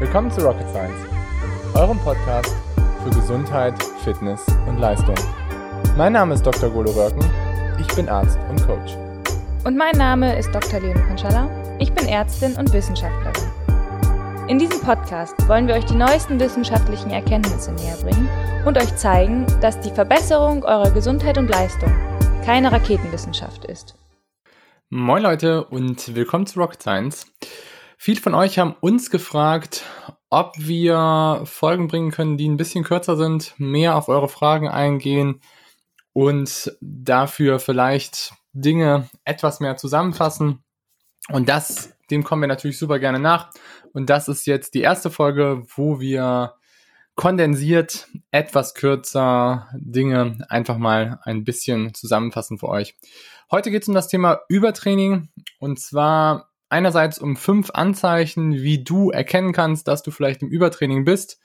Willkommen zu Rocket Science, eurem Podcast für Gesundheit, Fitness und Leistung. Mein Name ist Dr. Golo Röcken, ich bin Arzt und Coach. Und mein Name ist Dr. Leon Konschalla, ich bin Ärztin und Wissenschaftlerin. In diesem Podcast wollen wir euch die neuesten wissenschaftlichen Erkenntnisse näher bringen und euch zeigen, dass die Verbesserung eurer Gesundheit und Leistung keine Raketenwissenschaft ist. Moin Leute und willkommen zu Rocket Science. Viele von euch haben uns gefragt, ob wir Folgen bringen können, die ein bisschen kürzer sind, mehr auf eure Fragen eingehen und dafür vielleicht Dinge etwas mehr zusammenfassen. Und das, dem kommen wir natürlich super gerne nach. Und das ist jetzt die erste Folge, wo wir kondensiert, etwas kürzer Dinge einfach mal ein bisschen zusammenfassen für euch. Heute geht es um das Thema Übertraining und zwar einerseits um fünf Anzeichen, wie du erkennen kannst, dass du vielleicht im Übertraining bist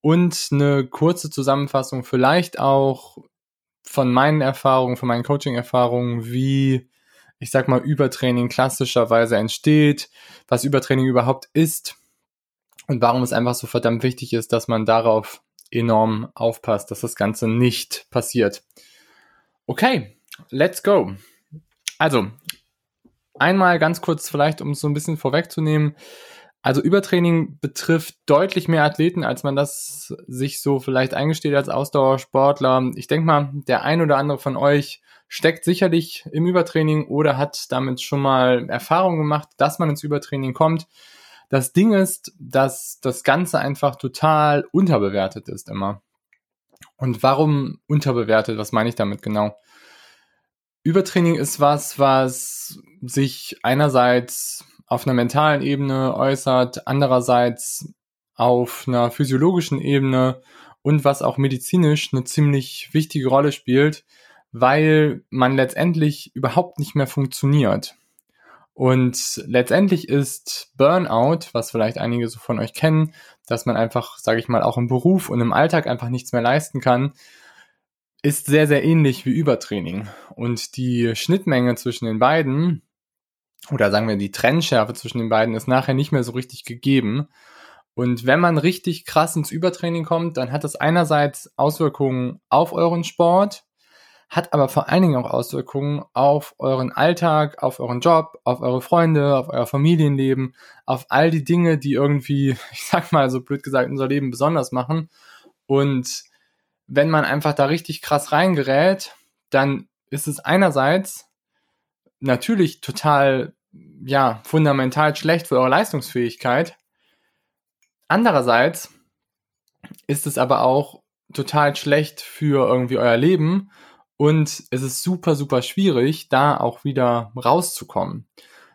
und eine kurze Zusammenfassung vielleicht auch von meinen Erfahrungen, von meinen Coaching-Erfahrungen, wie ich sag mal Übertraining klassischerweise entsteht, was Übertraining überhaupt ist und warum es einfach so verdammt wichtig ist, dass man darauf enorm aufpasst, dass das Ganze nicht passiert. Okay, let's go. Also, einmal ganz kurz vielleicht, um es so ein bisschen vorwegzunehmen. Also Übertraining betrifft deutlich mehr Athleten, als man das sich so vielleicht eingesteht als Ausdauersportler. Ich denke mal, der ein oder andere von euch steckt sicherlich im Übertraining oder hat damit schon mal Erfahrung gemacht, dass man ins Übertraining kommt. Das Ding ist, dass das Ganze einfach total unterbewertet ist immer. Und warum unterbewertet? Was meine ich damit genau? Übertraining ist was, was sich einerseits auf einer mentalen Ebene äußert, andererseits auf einer physiologischen Ebene und was auch medizinisch eine ziemlich wichtige Rolle spielt, weil man letztendlich überhaupt nicht mehr funktioniert. Und letztendlich ist Burnout, was vielleicht einige so von euch kennen, dass man einfach, sage ich mal, auch im Beruf und im Alltag einfach nichts mehr leisten kann, ist sehr, sehr ähnlich wie Übertraining. Und die Schnittmenge zwischen den beiden, oder sagen wir die Trennschärfe zwischen den beiden, ist nachher nicht mehr so richtig gegeben. Und wenn man richtig krass ins Übertraining kommt, dann hat das einerseits Auswirkungen auf euren Sport, hat aber vor allen Dingen auch Auswirkungen auf euren Alltag, auf euren Job, auf eure Freunde, auf euer Familienleben, auf all die Dinge, die irgendwie, ich sag mal so blöd gesagt, unser Leben besonders machen. Und wenn man einfach da richtig krass reingerät, dann ist es einerseits natürlich total, ja, fundamental schlecht für eure Leistungsfähigkeit. Andererseits ist es aber auch total schlecht für irgendwie euer Leben und es ist super, super schwierig, da auch wieder rauszukommen.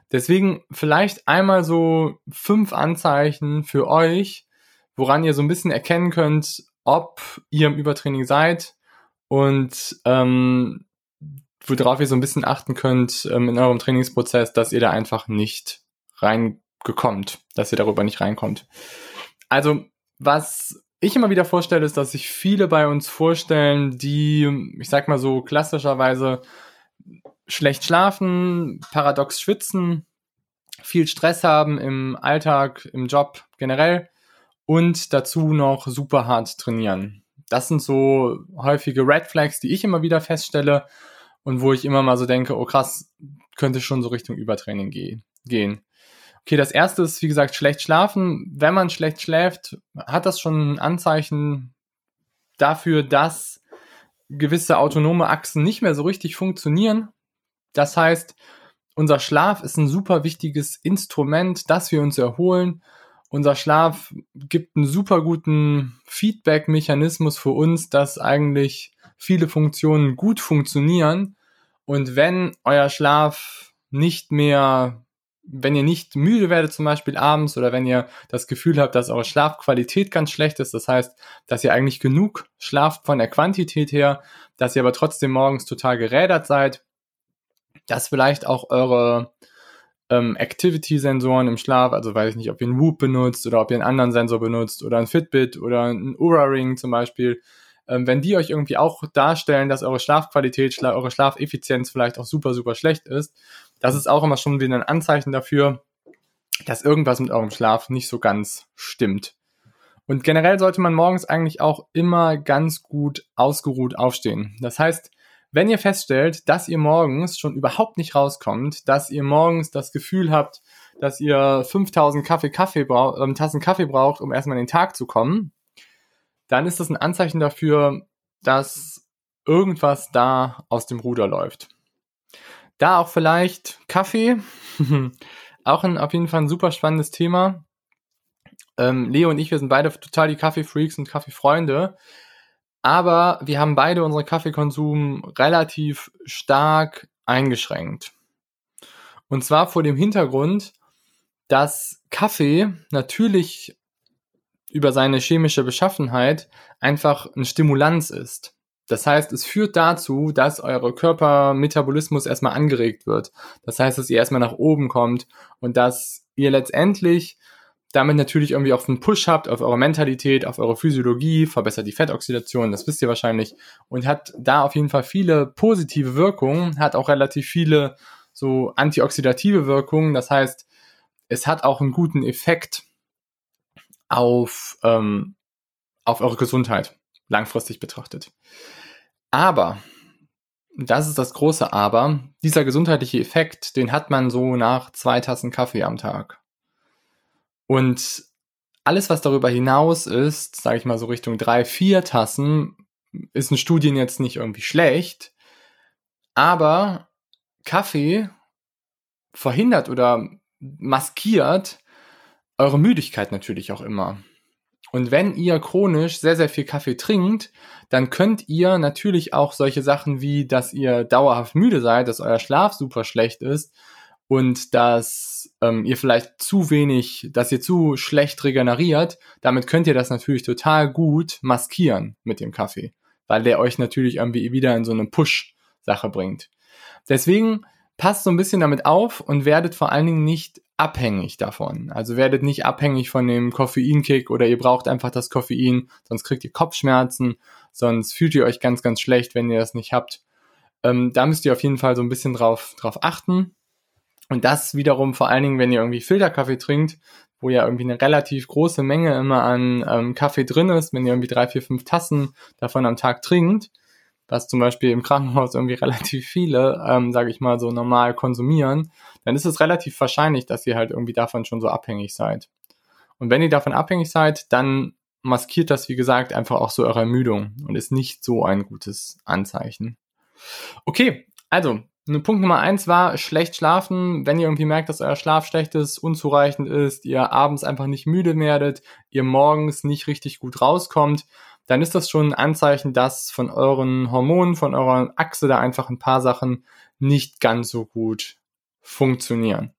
Deswegen vielleicht einmal so fünf Anzeichen für euch, woran ihr so ein bisschen erkennen könnt, ob ihr im Übertraining seid und ähm, worauf ihr so ein bisschen achten könnt ähm, in eurem Trainingsprozess, dass ihr da einfach nicht reingekommt, dass ihr darüber nicht reinkommt. Also, was ich immer wieder vorstelle, ist, dass sich viele bei uns vorstellen, die, ich sag mal so klassischerweise schlecht schlafen, paradox schwitzen, viel Stress haben im Alltag, im Job generell und dazu noch super hart trainieren. Das sind so häufige Red Flags, die ich immer wieder feststelle und wo ich immer mal so denke, oh krass, könnte schon so Richtung Übertraining ge gehen. Okay, das erste ist, wie gesagt, schlecht schlafen. Wenn man schlecht schläft, hat das schon ein Anzeichen dafür, dass gewisse autonome Achsen nicht mehr so richtig funktionieren. Das heißt, unser Schlaf ist ein super wichtiges Instrument, dass wir uns erholen unser Schlaf gibt einen super guten Feedback-Mechanismus für uns, dass eigentlich viele Funktionen gut funktionieren. Und wenn euer Schlaf nicht mehr, wenn ihr nicht müde werdet zum Beispiel abends oder wenn ihr das Gefühl habt, dass eure Schlafqualität ganz schlecht ist, das heißt, dass ihr eigentlich genug schlaft von der Quantität her, dass ihr aber trotzdem morgens total gerädert seid, dass vielleicht auch eure ähm, Activity-Sensoren im Schlaf, also weiß ich nicht, ob ihr einen Whoop benutzt oder ob ihr einen anderen Sensor benutzt oder ein Fitbit oder ein Oura-Ring zum Beispiel, ähm, wenn die euch irgendwie auch darstellen, dass eure Schlafqualität, schla eure Schlafeffizienz vielleicht auch super, super schlecht ist, das ist auch immer schon wieder ein Anzeichen dafür, dass irgendwas mit eurem Schlaf nicht so ganz stimmt. Und generell sollte man morgens eigentlich auch immer ganz gut ausgeruht aufstehen. Das heißt, wenn ihr feststellt, dass ihr morgens schon überhaupt nicht rauskommt, dass ihr morgens das Gefühl habt, dass ihr 5000 Kaffee, Kaffee braucht, äh, Tassen Kaffee braucht, um erstmal in den Tag zu kommen, dann ist das ein Anzeichen dafür, dass irgendwas da aus dem Ruder läuft. Da auch vielleicht Kaffee, auch ein, auf jeden Fall ein super spannendes Thema. Ähm, Leo und ich, wir sind beide total die Kaffee-Freaks und Kaffee-Freunde. Aber wir haben beide unseren Kaffeekonsum relativ stark eingeschränkt. Und zwar vor dem Hintergrund, dass Kaffee natürlich über seine chemische Beschaffenheit einfach ein Stimulanz ist. Das heißt, es führt dazu, dass eure Körpermetabolismus erstmal angeregt wird. Das heißt, dass ihr erstmal nach oben kommt und dass ihr letztendlich damit natürlich irgendwie auch einen Push habt auf eure Mentalität, auf eure Physiologie, verbessert die Fettoxidation, das wisst ihr wahrscheinlich, und hat da auf jeden Fall viele positive Wirkungen, hat auch relativ viele so antioxidative Wirkungen. Das heißt, es hat auch einen guten Effekt auf, ähm, auf eure Gesundheit, langfristig betrachtet. Aber, das ist das große Aber, dieser gesundheitliche Effekt, den hat man so nach zwei Tassen Kaffee am Tag. Und alles, was darüber hinaus ist, sage ich mal so Richtung drei, vier Tassen, ist in Studien jetzt nicht irgendwie schlecht. Aber Kaffee verhindert oder maskiert eure Müdigkeit natürlich auch immer. Und wenn ihr chronisch sehr, sehr viel Kaffee trinkt, dann könnt ihr natürlich auch solche Sachen wie, dass ihr dauerhaft müde seid, dass euer Schlaf super schlecht ist und dass ähm, ihr vielleicht zu wenig, dass ihr zu schlecht regeneriert, damit könnt ihr das natürlich total gut maskieren mit dem Kaffee, weil der euch natürlich irgendwie wieder in so eine Push-Sache bringt. Deswegen passt so ein bisschen damit auf und werdet vor allen Dingen nicht abhängig davon. Also werdet nicht abhängig von dem Koffeinkick oder ihr braucht einfach das Koffein, sonst kriegt ihr Kopfschmerzen, sonst fühlt ihr euch ganz, ganz schlecht, wenn ihr das nicht habt. Ähm, da müsst ihr auf jeden Fall so ein bisschen drauf, drauf achten. Und das wiederum vor allen Dingen, wenn ihr irgendwie Filterkaffee trinkt, wo ja irgendwie eine relativ große Menge immer an ähm, Kaffee drin ist, wenn ihr irgendwie drei, vier, fünf Tassen davon am Tag trinkt, was zum Beispiel im Krankenhaus irgendwie relativ viele, ähm, sage ich mal, so normal konsumieren, dann ist es relativ wahrscheinlich, dass ihr halt irgendwie davon schon so abhängig seid. Und wenn ihr davon abhängig seid, dann maskiert das, wie gesagt, einfach auch so eure Ermüdung und ist nicht so ein gutes Anzeichen. Okay, also Punkt Nummer eins war schlecht schlafen. Wenn ihr irgendwie merkt, dass euer Schlaf schlecht ist, unzureichend ist, ihr abends einfach nicht müde werdet, ihr morgens nicht richtig gut rauskommt, dann ist das schon ein Anzeichen, dass von euren Hormonen, von eurer Achse da einfach ein paar Sachen nicht ganz so gut funktionieren.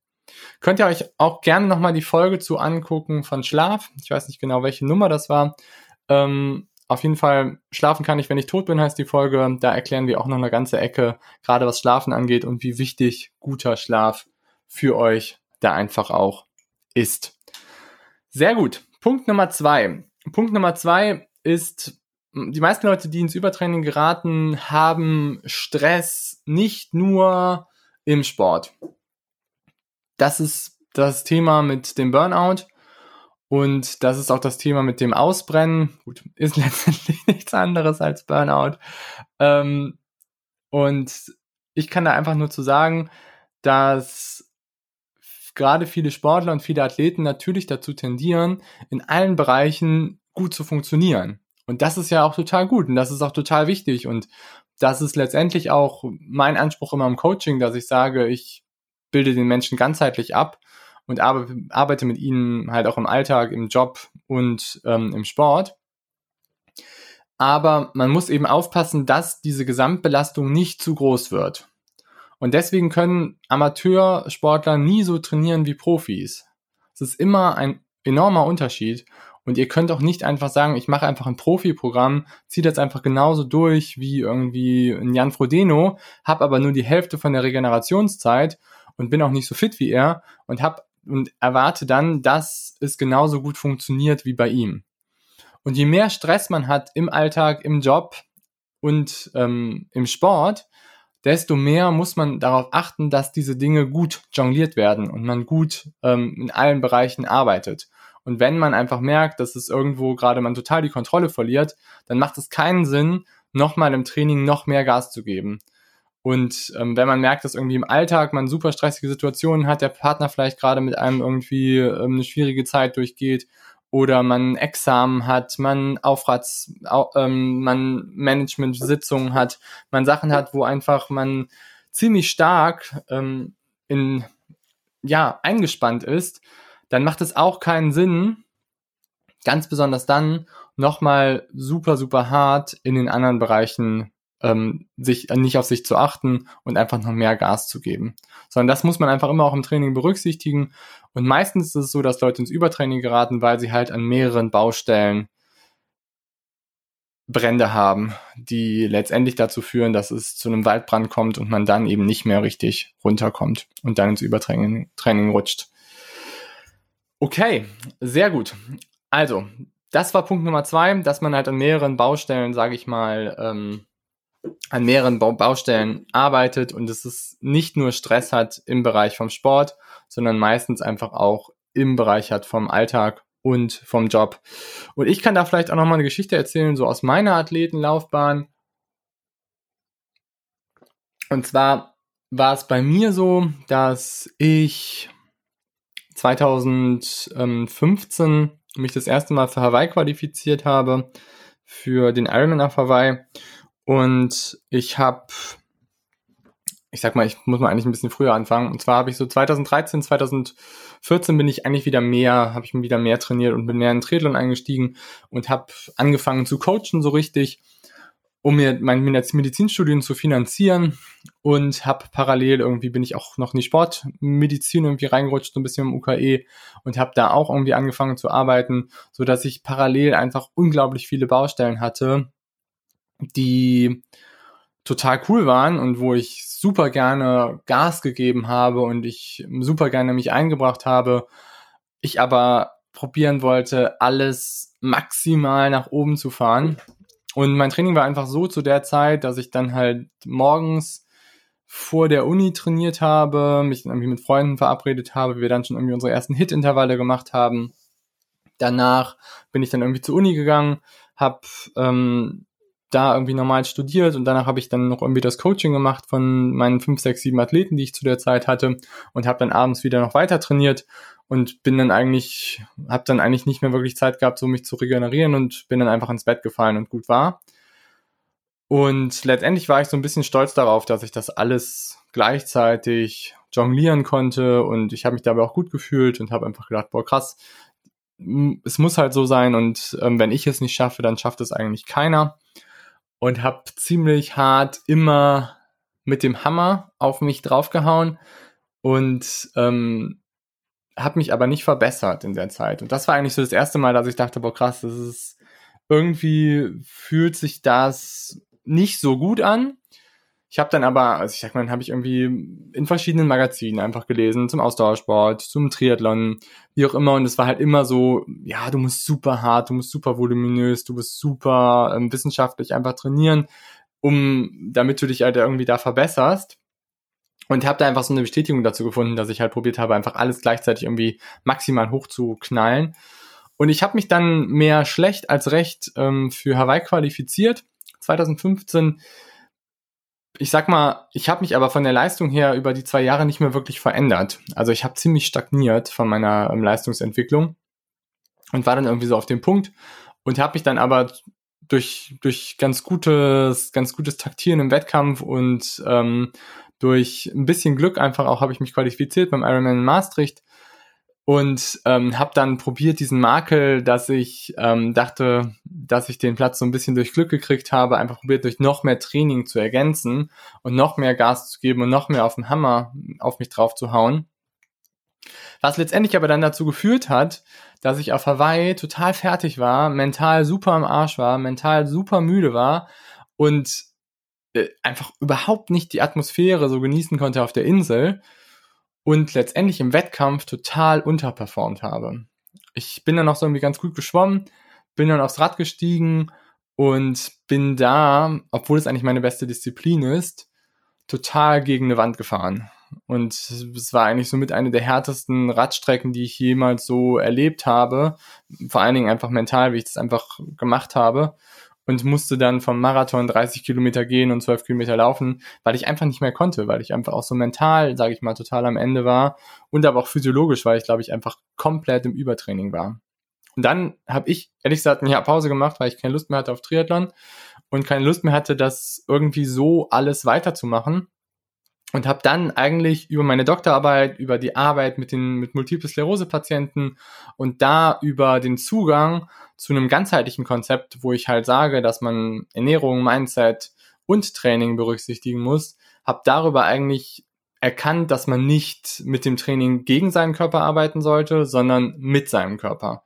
Könnt ihr euch auch gerne nochmal die Folge zu angucken von Schlaf. Ich weiß nicht genau, welche Nummer das war. Ähm, auf jeden Fall, schlafen kann ich, wenn ich tot bin, heißt die Folge. Da erklären wir auch noch eine ganze Ecke, gerade was Schlafen angeht und wie wichtig guter Schlaf für euch da einfach auch ist. Sehr gut. Punkt Nummer zwei. Punkt Nummer zwei ist, die meisten Leute, die ins Übertraining geraten, haben Stress nicht nur im Sport. Das ist das Thema mit dem Burnout und das ist auch das Thema mit dem Ausbrennen. Gut, ist letztendlich nichts anderes als Burnout. Ähm, und ich kann da einfach nur zu sagen, dass gerade viele Sportler und viele Athleten natürlich dazu tendieren, in allen Bereichen gut zu funktionieren. Und das ist ja auch total gut und das ist auch total wichtig. Und das ist letztendlich auch mein Anspruch immer im Coaching, dass ich sage, ich bilde den Menschen ganzheitlich ab und arbeite mit ihnen halt auch im Alltag, im Job und ähm, im Sport. Aber man muss eben aufpassen, dass diese Gesamtbelastung nicht zu groß wird. Und deswegen können Amateursportler nie so trainieren wie Profis. Es ist immer ein enormer Unterschied. Und ihr könnt auch nicht einfach sagen, ich mache einfach ein Profi-Programm, ziehe das einfach genauso durch wie irgendwie ein Jan Frodeno, habe aber nur die Hälfte von der Regenerationszeit und bin auch nicht so fit wie er und habe und erwarte dann, dass es genauso gut funktioniert wie bei ihm. Und je mehr Stress man hat im Alltag, im Job und ähm, im Sport, desto mehr muss man darauf achten, dass diese Dinge gut jongliert werden und man gut ähm, in allen Bereichen arbeitet. Und wenn man einfach merkt, dass es irgendwo gerade man total die Kontrolle verliert, dann macht es keinen Sinn, nochmal im Training noch mehr Gas zu geben. Und ähm, wenn man merkt, dass irgendwie im Alltag man super stressige Situationen hat, der Partner vielleicht gerade mit einem irgendwie ähm, eine schwierige Zeit durchgeht oder man Examen hat, man Aufrats, au, ähm, man Management-Sitzungen hat, man Sachen hat, wo einfach man ziemlich stark ähm, in ja eingespannt ist, dann macht es auch keinen Sinn, ganz besonders dann nochmal super super hart in den anderen Bereichen ähm, sich äh, nicht auf sich zu achten und einfach noch mehr Gas zu geben. Sondern das muss man einfach immer auch im Training berücksichtigen. Und meistens ist es so, dass Leute ins Übertraining geraten, weil sie halt an mehreren Baustellen Brände haben, die letztendlich dazu führen, dass es zu einem Waldbrand kommt und man dann eben nicht mehr richtig runterkommt und dann ins Übertraining Training rutscht. Okay, sehr gut. Also, das war Punkt Nummer zwei, dass man halt an mehreren Baustellen, sage ich mal, ähm, an mehreren Baustellen arbeitet und es ist nicht nur Stress hat im Bereich vom Sport, sondern meistens einfach auch im Bereich hat vom Alltag und vom Job. Und ich kann da vielleicht auch noch mal eine Geschichte erzählen, so aus meiner Athletenlaufbahn. Und zwar war es bei mir so, dass ich 2015 mich das erste Mal für Hawaii qualifiziert habe, für den Ironman auf Hawaii und ich habe, ich sag mal, ich muss mal eigentlich ein bisschen früher anfangen. Und zwar habe ich so 2013, 2014 bin ich eigentlich wieder mehr, habe ich wieder mehr trainiert und bin mehr in Triathlon eingestiegen und habe angefangen zu coachen so richtig, um mir mein Medizinstudium zu finanzieren. Und habe parallel irgendwie bin ich auch noch in die Sportmedizin irgendwie reingerutscht, so ein bisschen im UKE und habe da auch irgendwie angefangen zu arbeiten, so dass ich parallel einfach unglaublich viele Baustellen hatte die total cool waren und wo ich super gerne Gas gegeben habe und ich super gerne mich eingebracht habe. Ich aber probieren wollte, alles maximal nach oben zu fahren. Und mein Training war einfach so zu der Zeit, dass ich dann halt morgens vor der Uni trainiert habe, mich dann irgendwie mit Freunden verabredet habe, wir dann schon irgendwie unsere ersten Hit-Intervalle gemacht haben. Danach bin ich dann irgendwie zur Uni gegangen, habe ähm, da irgendwie normal studiert und danach habe ich dann noch irgendwie das Coaching gemacht von meinen fünf, sechs, sieben Athleten, die ich zu der Zeit hatte und habe dann abends wieder noch weiter trainiert und bin dann eigentlich, habe dann eigentlich nicht mehr wirklich Zeit gehabt, so mich zu regenerieren und bin dann einfach ins Bett gefallen und gut war. Und letztendlich war ich so ein bisschen stolz darauf, dass ich das alles gleichzeitig jonglieren konnte und ich habe mich dabei auch gut gefühlt und habe einfach gedacht, boah krass, es muss halt so sein und ähm, wenn ich es nicht schaffe, dann schafft es eigentlich keiner und habe ziemlich hart immer mit dem Hammer auf mich draufgehauen und ähm, habe mich aber nicht verbessert in der Zeit. Und das war eigentlich so das erste Mal, dass ich dachte, boah krass, das ist irgendwie fühlt sich das nicht so gut an. Ich habe dann aber, also ich sag mal, dann habe ich irgendwie in verschiedenen Magazinen einfach gelesen, zum Ausdauersport, zum Triathlon, wie auch immer. Und es war halt immer so, ja, du musst super hart, du musst super voluminös, du musst super ähm, wissenschaftlich einfach trainieren, um, damit du dich halt irgendwie da verbesserst. Und habe da einfach so eine Bestätigung dazu gefunden, dass ich halt probiert habe, einfach alles gleichzeitig irgendwie maximal hoch zu knallen. Und ich habe mich dann mehr schlecht als recht ähm, für Hawaii qualifiziert. 2015 ich sag mal, ich habe mich aber von der Leistung her über die zwei Jahre nicht mehr wirklich verändert. Also ich habe ziemlich stagniert von meiner ähm, Leistungsentwicklung und war dann irgendwie so auf dem Punkt und habe mich dann aber durch durch ganz gutes ganz gutes Taktieren im Wettkampf und ähm, durch ein bisschen Glück einfach auch habe ich mich qualifiziert beim Ironman in Maastricht und ähm, habe dann probiert diesen Makel, dass ich ähm, dachte, dass ich den Platz so ein bisschen durch Glück gekriegt habe, einfach probiert durch noch mehr Training zu ergänzen und noch mehr Gas zu geben und noch mehr auf den Hammer auf mich drauf zu hauen. Was letztendlich aber dann dazu geführt hat, dass ich auf Hawaii total fertig war, mental super am Arsch war, mental super müde war und äh, einfach überhaupt nicht die Atmosphäre so genießen konnte auf der Insel und letztendlich im Wettkampf total unterperformt habe. Ich bin dann noch so irgendwie ganz gut geschwommen, bin dann aufs Rad gestiegen und bin da, obwohl es eigentlich meine beste Disziplin ist, total gegen eine Wand gefahren. Und es war eigentlich somit eine der härtesten Radstrecken, die ich jemals so erlebt habe. Vor allen Dingen einfach mental, wie ich das einfach gemacht habe. Und musste dann vom Marathon 30 Kilometer gehen und 12 Kilometer laufen, weil ich einfach nicht mehr konnte, weil ich einfach auch so mental, sage ich mal, total am Ende war. Und aber auch physiologisch, weil ich, glaube ich, einfach komplett im Übertraining war. Und dann habe ich, ehrlich gesagt, ein Jahr Pause gemacht, weil ich keine Lust mehr hatte auf Triathlon und keine Lust mehr hatte, das irgendwie so alles weiterzumachen und habe dann eigentlich über meine Doktorarbeit, über die Arbeit mit den mit Multiple Sklerose Patienten und da über den Zugang zu einem ganzheitlichen Konzept, wo ich halt sage, dass man Ernährung, Mindset und Training berücksichtigen muss, habe darüber eigentlich erkannt, dass man nicht mit dem Training gegen seinen Körper arbeiten sollte, sondern mit seinem Körper.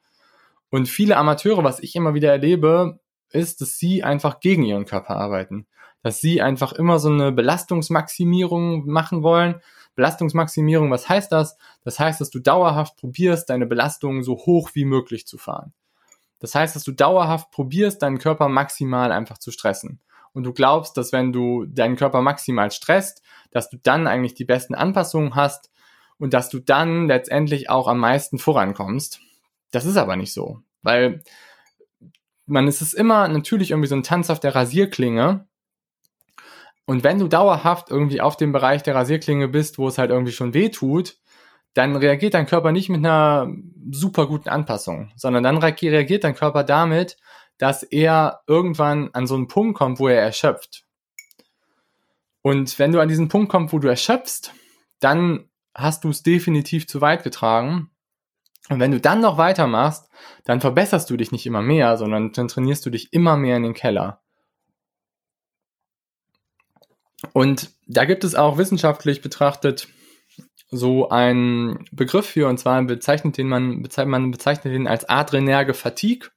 Und viele Amateure, was ich immer wieder erlebe, ist, dass sie einfach gegen ihren Körper arbeiten dass sie einfach immer so eine Belastungsmaximierung machen wollen. Belastungsmaximierung, was heißt das? Das heißt, dass du dauerhaft probierst, deine Belastung so hoch wie möglich zu fahren. Das heißt, dass du dauerhaft probierst, deinen Körper maximal einfach zu stressen. Und du glaubst, dass wenn du deinen Körper maximal stresst, dass du dann eigentlich die besten Anpassungen hast und dass du dann letztendlich auch am meisten vorankommst. Das ist aber nicht so, weil man ist es immer natürlich irgendwie so ein Tanz auf der Rasierklinge und wenn du dauerhaft irgendwie auf dem Bereich der Rasierklinge bist, wo es halt irgendwie schon weh tut, dann reagiert dein Körper nicht mit einer super guten Anpassung, sondern dann reagiert dein Körper damit, dass er irgendwann an so einen Punkt kommt, wo er erschöpft. Und wenn du an diesen Punkt kommst, wo du erschöpfst, dann hast du es definitiv zu weit getragen. Und wenn du dann noch weitermachst, dann verbesserst du dich nicht immer mehr, sondern dann trainierst du dich immer mehr in den Keller. Und da gibt es auch wissenschaftlich betrachtet so einen Begriff für, und zwar bezeichnet den man, bezeichnet, man bezeichnet den als adrenerge Fatigue.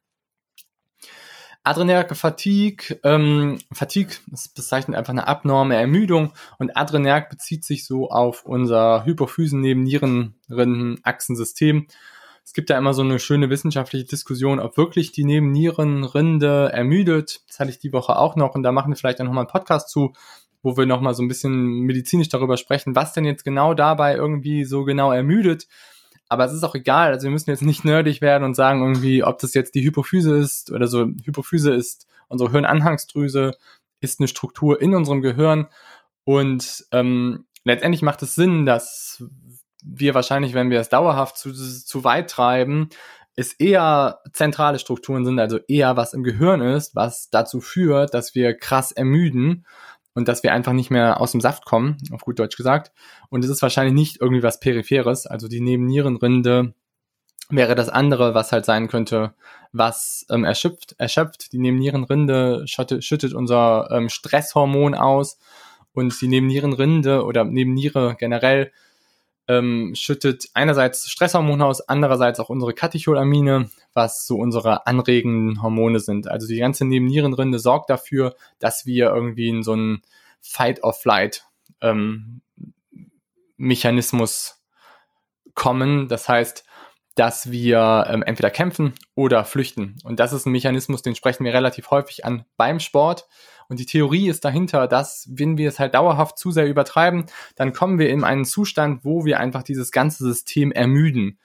Adrenerge Fatigue, ähm, Fatigue, das bezeichnet einfach eine abnorme Ermüdung und Adrenerg bezieht sich so auf unser Hypophysen neben Nierenrinden Achsensystem. Es gibt da immer so eine schöne wissenschaftliche Diskussion, ob wirklich die Nebennierenrinde ermüdet. Das hatte ich die Woche auch noch und da machen wir vielleicht auch nochmal einen Podcast zu wo wir nochmal so ein bisschen medizinisch darüber sprechen, was denn jetzt genau dabei irgendwie so genau ermüdet. Aber es ist auch egal, also wir müssen jetzt nicht nerdig werden und sagen irgendwie, ob das jetzt die Hypophyse ist oder so. Hypophyse ist unsere Hirnanhangsdrüse, ist eine Struktur in unserem Gehirn und ähm, letztendlich macht es Sinn, dass wir wahrscheinlich, wenn wir es dauerhaft zu, zu weit treiben, es eher zentrale Strukturen sind, also eher was im Gehirn ist, was dazu führt, dass wir krass ermüden und dass wir einfach nicht mehr aus dem Saft kommen, auf gut Deutsch gesagt. Und es ist wahrscheinlich nicht irgendwie was Peripheres, also die Nebennierenrinde wäre das andere, was halt sein könnte, was ähm, erschöpft, erschöpft. Die Nebennierenrinde schüttet, unser ähm, Stresshormon aus und die Nebennierenrinde oder Nebenniere generell ähm, schüttet einerseits Stresshormone aus, andererseits auch unsere Katecholamine, was so unsere anregenden Hormone sind. Also die ganze Nebennierenrinde sorgt dafür, dass wir irgendwie in so einen Fight-or-Flight ähm, kommen. Das heißt, dass wir ähm, entweder kämpfen oder flüchten. Und das ist ein Mechanismus, den sprechen wir relativ häufig an beim Sport. Und die Theorie ist dahinter, dass wenn wir es halt dauerhaft zu sehr übertreiben, dann kommen wir in einen Zustand, wo wir einfach dieses ganze System ermüden.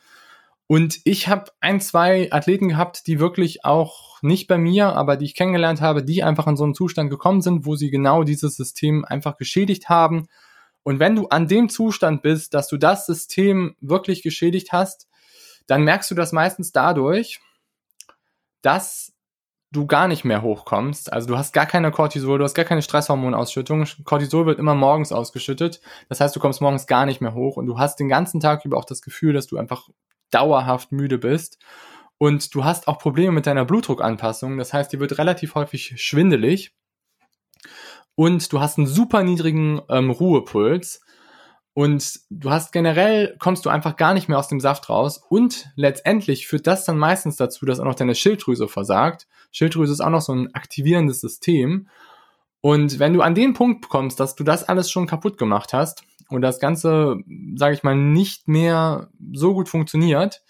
Und ich habe ein, zwei Athleten gehabt, die wirklich auch nicht bei mir, aber die ich kennengelernt habe, die einfach in so einen Zustand gekommen sind, wo sie genau dieses System einfach geschädigt haben. Und wenn du an dem Zustand bist, dass du das System wirklich geschädigt hast, dann merkst du das meistens dadurch, dass du gar nicht mehr hochkommst. Also du hast gar keine Cortisol, du hast gar keine Stresshormonausschüttung. Cortisol wird immer morgens ausgeschüttet. Das heißt, du kommst morgens gar nicht mehr hoch und du hast den ganzen Tag über auch das Gefühl, dass du einfach dauerhaft müde bist. Und du hast auch Probleme mit deiner Blutdruckanpassung. Das heißt, die wird relativ häufig schwindelig. Und du hast einen super niedrigen ähm, Ruhepuls. Und du hast generell, kommst du einfach gar nicht mehr aus dem Saft raus. Und letztendlich führt das dann meistens dazu, dass auch noch deine Schilddrüse versagt. Schilddrüse ist auch noch so ein aktivierendes System. Und wenn du an den Punkt kommst, dass du das alles schon kaputt gemacht hast und das Ganze, sage ich mal, nicht mehr so gut funktioniert,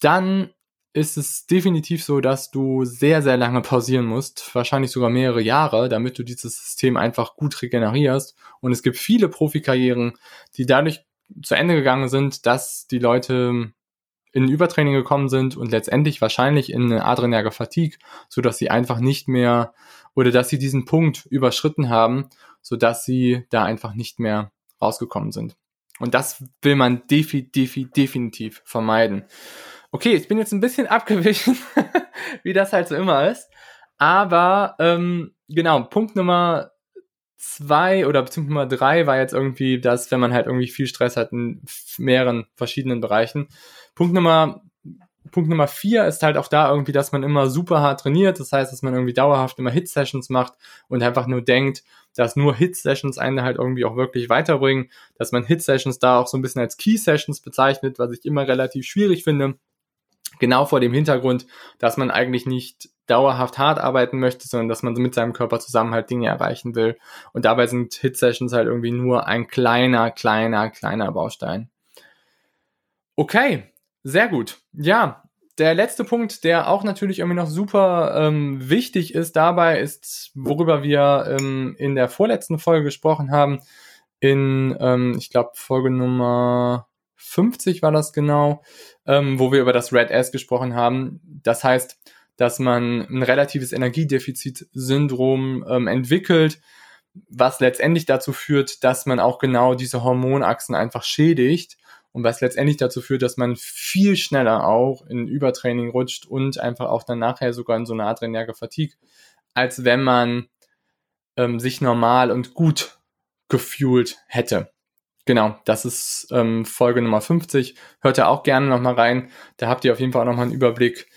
dann ist es definitiv so, dass du sehr, sehr lange pausieren musst, wahrscheinlich sogar mehrere Jahre, damit du dieses System einfach gut regenerierst. Und es gibt viele Profikarrieren, die dadurch zu Ende gegangen sind, dass die Leute in Übertraining gekommen sind und letztendlich wahrscheinlich in eine adrenerge Fatigue, so dass sie einfach nicht mehr oder dass sie diesen Punkt überschritten haben, so dass sie da einfach nicht mehr rausgekommen sind. Und das will man defi, defi, definitiv vermeiden. Okay, ich bin jetzt ein bisschen abgewichen, wie das halt so immer ist. Aber ähm, genau, Punkt Nummer zwei oder beziehungsweise Nummer drei war jetzt irgendwie das, wenn man halt irgendwie viel Stress hat in mehreren verschiedenen Bereichen. Punkt Nummer Punkt Nummer vier ist halt auch da irgendwie, dass man immer super hart trainiert. Das heißt, dass man irgendwie dauerhaft immer Hit-Sessions macht und einfach nur denkt, dass nur Hit-Sessions einen halt irgendwie auch wirklich weiterbringen. Dass man Hit-Sessions da auch so ein bisschen als Key-Sessions bezeichnet, was ich immer relativ schwierig finde. Genau vor dem Hintergrund, dass man eigentlich nicht dauerhaft hart arbeiten möchte, sondern dass man mit seinem Körper zusammen halt Dinge erreichen will. Und dabei sind Hit-Sessions halt irgendwie nur ein kleiner, kleiner, kleiner Baustein. Okay, sehr gut. Ja, der letzte Punkt, der auch natürlich irgendwie noch super ähm, wichtig ist dabei, ist, worüber wir ähm, in der vorletzten Folge gesprochen haben. In, ähm, ich glaube, Folge Nummer 50 war das genau, ähm, wo wir über das Red S gesprochen haben. Das heißt, dass man ein relatives Energiedefizitsyndrom ähm, entwickelt, was letztendlich dazu führt, dass man auch genau diese Hormonachsen einfach schädigt und was letztendlich dazu führt, dass man viel schneller auch in Übertraining rutscht und einfach auch dann nachher sogar in so eine adrenerge Fatigue, als wenn man ähm, sich normal und gut gefühlt hätte. Genau, das ist ähm, Folge Nummer 50. Hört da auch gerne nochmal rein. Da habt ihr auf jeden Fall auch nochmal einen Überblick,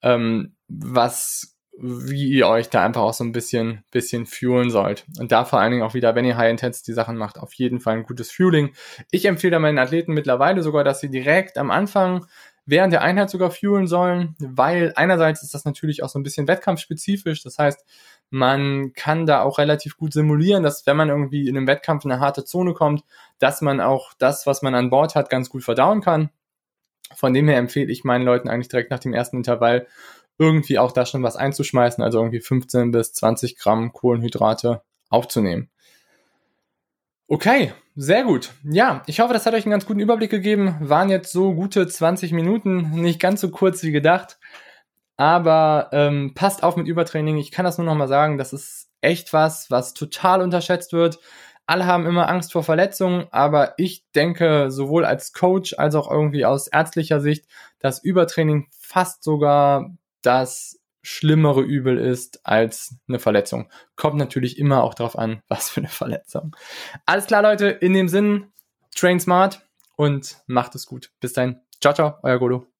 ähm, was, wie ihr euch da einfach auch so ein bisschen, bisschen fuelen sollt. Und da vor allen Dingen auch wieder, wenn ihr High-Intensity Sachen macht, auf jeden Fall ein gutes Fueling. Ich empfehle da meinen Athleten mittlerweile sogar, dass sie direkt am Anfang während der Einheit sogar fuelen sollen, weil einerseits ist das natürlich auch so ein bisschen wettkampfspezifisch. Das heißt, man kann da auch relativ gut simulieren, dass wenn man irgendwie in einem Wettkampf in eine harte Zone kommt, dass man auch das, was man an Bord hat, ganz gut verdauen kann. Von dem her empfehle ich meinen Leuten eigentlich direkt nach dem ersten Intervall irgendwie auch da schon was einzuschmeißen, also irgendwie 15 bis 20 Gramm Kohlenhydrate aufzunehmen. Okay, sehr gut. Ja, ich hoffe, das hat euch einen ganz guten Überblick gegeben. Waren jetzt so gute 20 Minuten, nicht ganz so kurz wie gedacht. Aber ähm, passt auf mit Übertraining. Ich kann das nur noch mal sagen, das ist echt was, was total unterschätzt wird. Alle haben immer Angst vor Verletzungen, aber ich denke sowohl als Coach als auch irgendwie aus ärztlicher Sicht, dass Übertraining fast sogar das schlimmere Übel ist als eine Verletzung. Kommt natürlich immer auch darauf an, was für eine Verletzung. Alles klar, Leute, in dem Sinn, train smart und macht es gut. Bis dahin. Ciao, ciao, euer Godo.